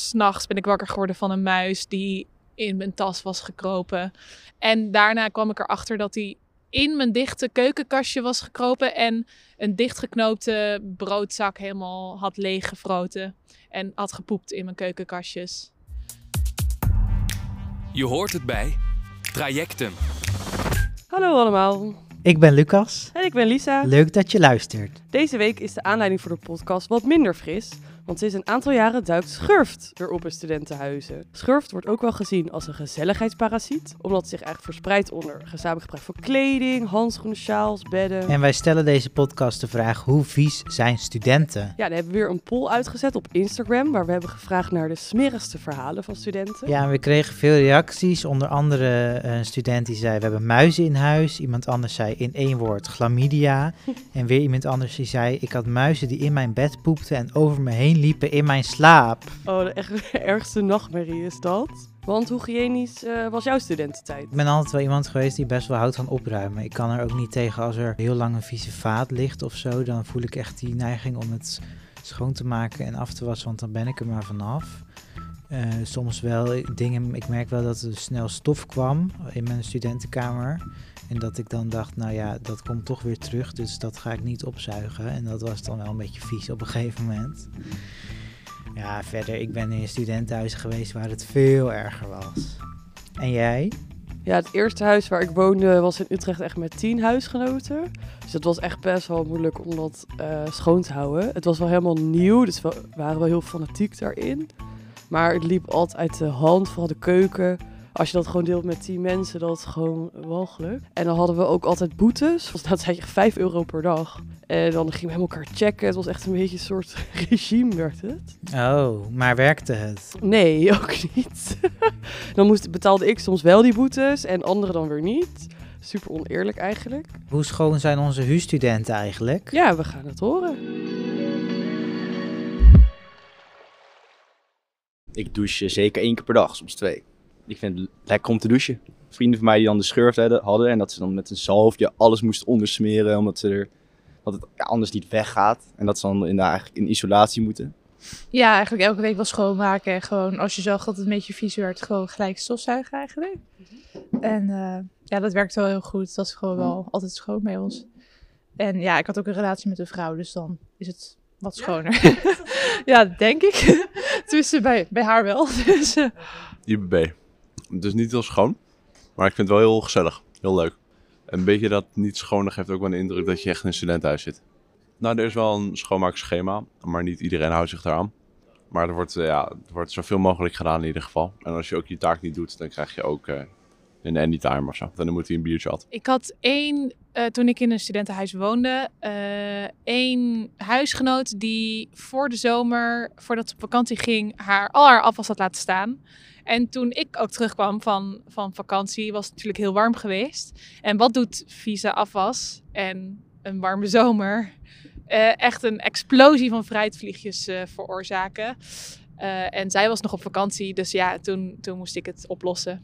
S'nachts ben ik wakker geworden van een muis die in mijn tas was gekropen. En daarna kwam ik erachter dat hij in mijn dichte keukenkastje was gekropen en een dichtgeknoopte broodzak helemaal had leeggefroten en had gepoept in mijn keukenkastjes. Je hoort het bij Trajectum. Hallo allemaal, Ik ben Lucas. en ik ben Lisa. Leuk dat je luistert. Deze week is de aanleiding voor de podcast wat minder fris, want sinds een aantal jaren duikt Schurft weer op in studentenhuizen. Schurft wordt ook wel gezien als een gezelligheidsparasiet, omdat het zich eigenlijk verspreidt onder gezamenlijk gebruik van kleding, handschoenen, sjaals, bedden. En wij stellen deze podcast de vraag: hoe vies zijn studenten? Ja, dan hebben we weer een poll uitgezet op Instagram, waar we hebben gevraagd naar de smerigste verhalen van studenten. Ja, en we kregen veel reacties. Onder andere eh, een student die zei: We hebben muizen in huis. Iemand anders zei in één woord: chlamydia. en weer iemand anders die zei: Ik had muizen die in mijn bed poepten en over me heen liepen in mijn slaap. Oh, de echt ergste nachtmerrie is dat. Want hoe hygiënisch eh, was jouw studententijd? Ik ben altijd wel iemand geweest die best wel houdt van opruimen. Ik kan er ook niet tegen als er heel lang een vieze vaat ligt of zo. Dan voel ik echt die neiging om het schoon te maken en af te wassen, want dan ben ik er maar vanaf. Eh, soms wel dingen, ik merk wel dat er snel stof kwam in mijn studentenkamer. En dat ik dan dacht, nou ja, dat komt toch weer terug, dus dat ga ik niet opzuigen. En dat was dan wel een beetje vies op een gegeven moment. Ja, verder, ik ben in een studentenhuis geweest waar het veel erger was. En jij? Ja, het eerste huis waar ik woonde was in Utrecht echt met tien huisgenoten. Dus het was echt best wel moeilijk om dat eh, schoon te houden. Het was wel helemaal nieuw, dus we waren wel heel fanatiek daarin. Maar het liep altijd uit de hand, vooral de keuken. Als je dat gewoon deelt met tien mensen, dat is gewoon walgelijk. En dan hadden we ook altijd boetes. Mij zei je 5 euro per dag. En dan gingen we elkaar checken. Het was echt een beetje een soort regime, werd het. Oh, maar werkte het? Nee, ook niet. dan moest, betaalde ik soms wel die boetes en anderen dan weer niet. Super oneerlijk eigenlijk. Hoe schoon zijn onze huisstudenten eigenlijk? Ja, we gaan het horen. Ik douche zeker één keer per dag, soms twee. Ik vind het lekker om te douchen. Vrienden van mij die dan de schurft hadden- hadden en dat ze dan met een zalfje alles moesten ondersmeren omdat ze er, dat het ja, anders niet weggaat. En dat ze dan in, eigenlijk in isolatie moeten. Ja, eigenlijk elke week wel schoonmaken. En gewoon als je zag dat het een beetje vies werd, gewoon gelijk stofzuigen eigenlijk. En eh, ja, dat werkt wel heel goed. Dat is gewoon wel altijd schoon bij ons. En ja, ik had ook een relatie met een vrouw, dus dan is het wat schoner. Ja, denk ik. Tussen bij, haar wel. Dus, eh, IBB. Het is niet heel schoon, maar ik vind het wel heel gezellig. Heel leuk. En een beetje dat niet schone geeft ook wel een indruk dat je echt in een studentenhuis zit. Nou, er is wel een schoonmaakschema, maar niet iedereen houdt zich daaraan. Maar er wordt, eh, ja, er wordt zoveel mogelijk gedaan in ieder geval. En als je ook je taak niet doet, dan krijg je ook eh, een anytime of zo. Dan moet hij een biertje at. ik had één, eh, toen ik in een studentenhuis woonde, eh, één huisgenoot die voor de zomer, voordat ze op vakantie ging, haar, al haar afwas had laten staan. En toen ik ook terugkwam van, van vakantie, was het natuurlijk heel warm geweest. En wat doet vieze afwas en een warme zomer? Eh, echt een explosie van fruitvliegjes veroorzaken. En zij was nog op vakantie, dus ja, toen, toen moest ik het oplossen.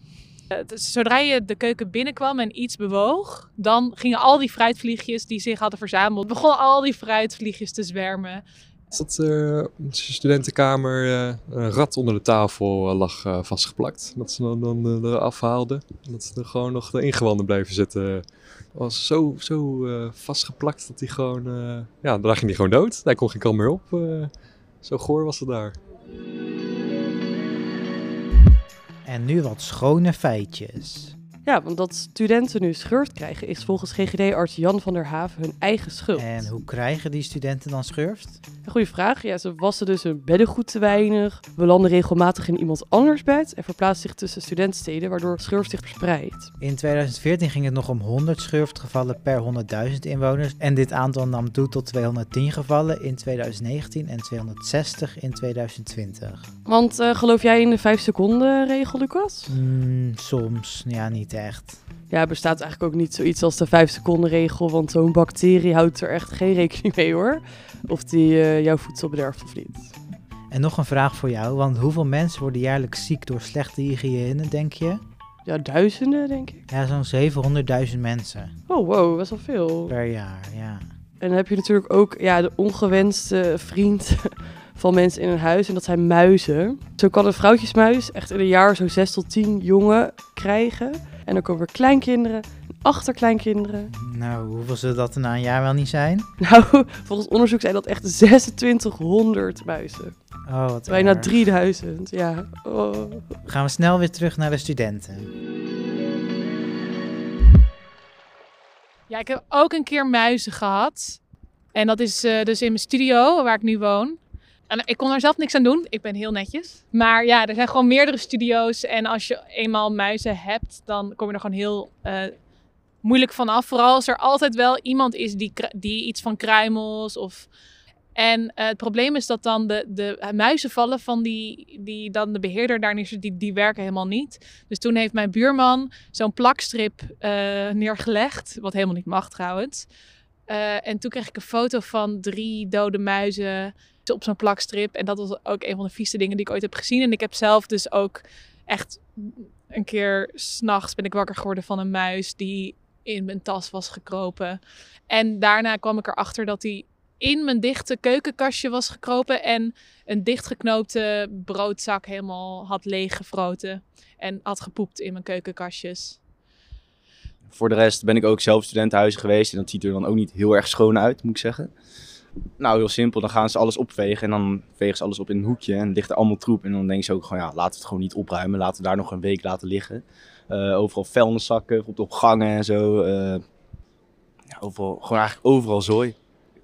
Eh, zodra je de keuken binnenkwam en iets bewoog, dan gingen al die fruitvliegjes die zich hadden verzameld, begonnen al die fruitvliegjes te zwermen. Dat de studentenkamer eh, een rat onder de tafel lag vastgeplakt. Dat ze dan, dan eraf haalden. En dat ze er gewoon nog de ingewanden bleven zitten. Was zo, zo eh, vastgeplakt dat hij gewoon... ja, dan ging hij gewoon dood. Hij kon geen kant meer op. zo goor was het daar. En nu wat schone feitjes. Ja, want dat studenten nu schurft krijgen is volgens GGD-arts Jan van der Haven hun eigen schuld. En hoe krijgen die studenten dan schurft? Een goede vraag. Ja, ze wassen dus hun beddengoed te weinig, belanden regelmatig in iemand anders bed en verplaatsen zich tussen studentsteden, waardoor schurft zich verspreidt. In 2014 ging het nog om 100 schurftgevallen per 100.000 inwoners. En dit aantal nam toe tot 210 gevallen in 2019 en 260 in 2020. Want eh, geloof jij in de 5 seconden regel, Lucas? Hmm, soms, ja, niet echt. Ja, er bestaat eigenlijk ook niet zoiets als de 5 seconden regel, want zo'n bacterie houdt er echt geen rekening mee hoor. Of die eh, jouw voedsel bederft of niet. En nog een vraag voor jou, want hoeveel mensen worden jaarlijks ziek door slechte hygiëne, denk je? Ja, duizenden denk ik. Ja, zo'n 700.000 mensen Oh wow, best wel veel. per jaar, ja. En dan heb je natuurlijk ook ja, de ongewenste vriend van mensen in een huis en dat zijn muizen. Zo kan een vrouwtjesmuis echt in een jaar zo 6 tot 10 jongen krijgen. En dan komen er kleinkinderen, achterkleinkinderen. Nou, hoeveel zullen dat er na een jaar wel niet zijn? Nou, volgens onderzoek zijn dat echt 2600 muizen. Oh, wat Bijna erg. 3000, ja. Oh. Gaan we snel weer terug naar de studenten. Ja, ik heb ook een keer muizen gehad. En dat is eh, dus in mijn studio, waar ik nu woon. En ik kon daar zelf niks aan doen. Ik ben heel netjes. Maar ja, er zijn gewoon meerdere studio's. En als je eenmaal muizen hebt, dan kom je er gewoon heel eh, moeilijk van af. Vooral als er altijd wel iemand is die, die iets van kruimels of... En eh, het probleem is dat dan de, de muizenvallen van die, die dan de beheerder daar neerzet, die, die werken helemaal niet. Dus toen heeft mijn buurman zo'n plakstrip eh, neergelegd, wat helemaal niet mag trouwens. En toen kreeg ik een foto van drie dode muizen op zo'n plakstrip. En dat was ook een van de vieste dingen die ik ooit heb gezien. En ik heb zelf dus ook echt een keer s'nachts ben ik wakker geworden van een muis die in mijn tas was gekropen. En daarna kwam ik erachter dat hij in mijn dichte keukenkastje was gekropen en een dichtgeknoopte broodzak helemaal had leeggefroten. En had gepoept in mijn keukenkastjes. Voor de rest ben ik ook zelf studentenhuizen geweest en dat ziet er dan ook niet heel erg schoon uit, moet ik zeggen. Nou, heel simpel. Dan gaan ze alles opvegen en dan vegen ze alles op in een hoekje en ligt er allemaal troep. En dan denken ze ook gewoon, ja, laten we het gewoon niet opruimen. Laten we daar nog een week laten liggen. Eh, overal vuilniszakken, op, op gangen en zo. eh, ja, overal, gewoon eigenlijk overal zooi.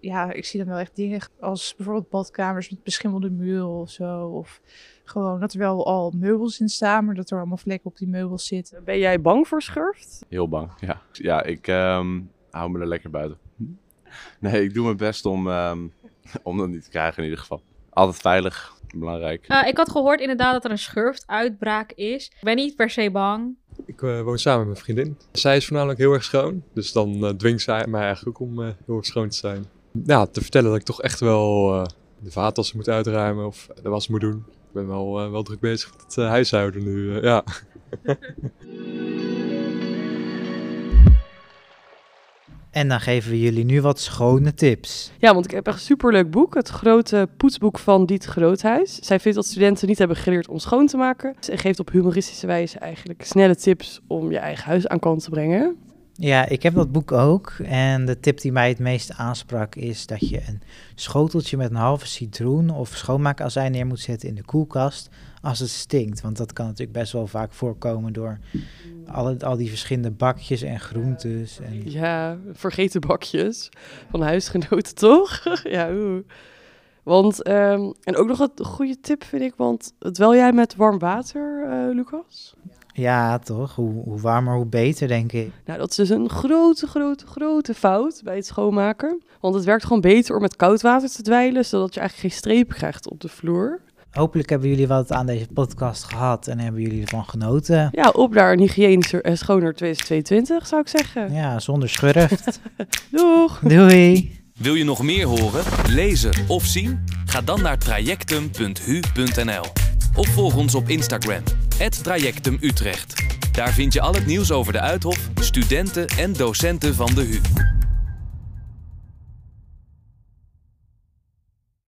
ja, ik zie dan wel echt dingen als bijvoorbeeld badkamers met beschimmelde muren of zo. Of gewoon dat er wel al meubels in staan, maar dat er allemaal vlekken op die meubels zitten. Ben jij bang voor schurft? Heel bang, ja. Ja, ik ehm, hou me er lekker buiten. Nee, ik doe mijn best om, ehm, om dat niet te krijgen in ieder geval. Altijd veilig, belangrijk. Eh, ik had gehoord inderdaad dat er een schurftuitbraak is. Ik ben niet per se bang. Ik eh, woon samen met mijn vriendin. Zij is voornamelijk heel erg schoon. Dus dan eh, dwingt zij mij eigenlijk ook om eh, heel erg schoon te zijn. Ja, te vertellen dat ik toch echt wel eh, de vaatwassen moet uitruimen of de was moet doen. Ik ben wel, eh, wel druk bezig met het eh, huishouden nu, eh, ja. En dan geven we jullie nu wat schone tips. Ja, want ik heb echt een superleuk boek. Het grote poetsboek van Diet Groothuis. Zij vindt dat studenten niet hebben geleerd om schoon te maken. Ze geeft op humoristische wijze eigenlijk snelle tips om je eigen huis aan kant te brengen. Ja, ik heb dat boek ook. En de tip die mij het meest aansprak is dat je een schoteltje met een halve citroen of schoonmaakazijn neer moet zetten in de koelkast als het stinkt. Want dat kan natuurlijk best wel vaak voorkomen door alle, al die verschillende bakjes en groentes. En... Ja, vergeten bakjes van huisgenoten, toch? ja. Want, ehm, en ook nog een goede tip vind ik, want terwijl jij met warm water, eh, Lucas? Ja, toch? Hoe, hoe warmer, hoe beter, denk ik. Nou, dat is dus een grote, grote, grote fout bij het schoonmaken. Want het werkt gewoon beter om met koud water te dweilen, zodat je eigenlijk geen strepen krijgt op de vloer. Hopelijk hebben jullie wat aan deze podcast gehad en hebben jullie ervan genoten. Ja, op naar een hygiënischer en schoner 2022, zou ik zeggen. Ja, zonder schurft. Doeg! Doei! Wil je nog meer horen, lezen of zien? Ga dan naar trajectum.hu.nl of volg ons op Instagram, @trajectumutrecht. Daar vind je al het nieuws over de Uithof, studenten en docenten van de HU.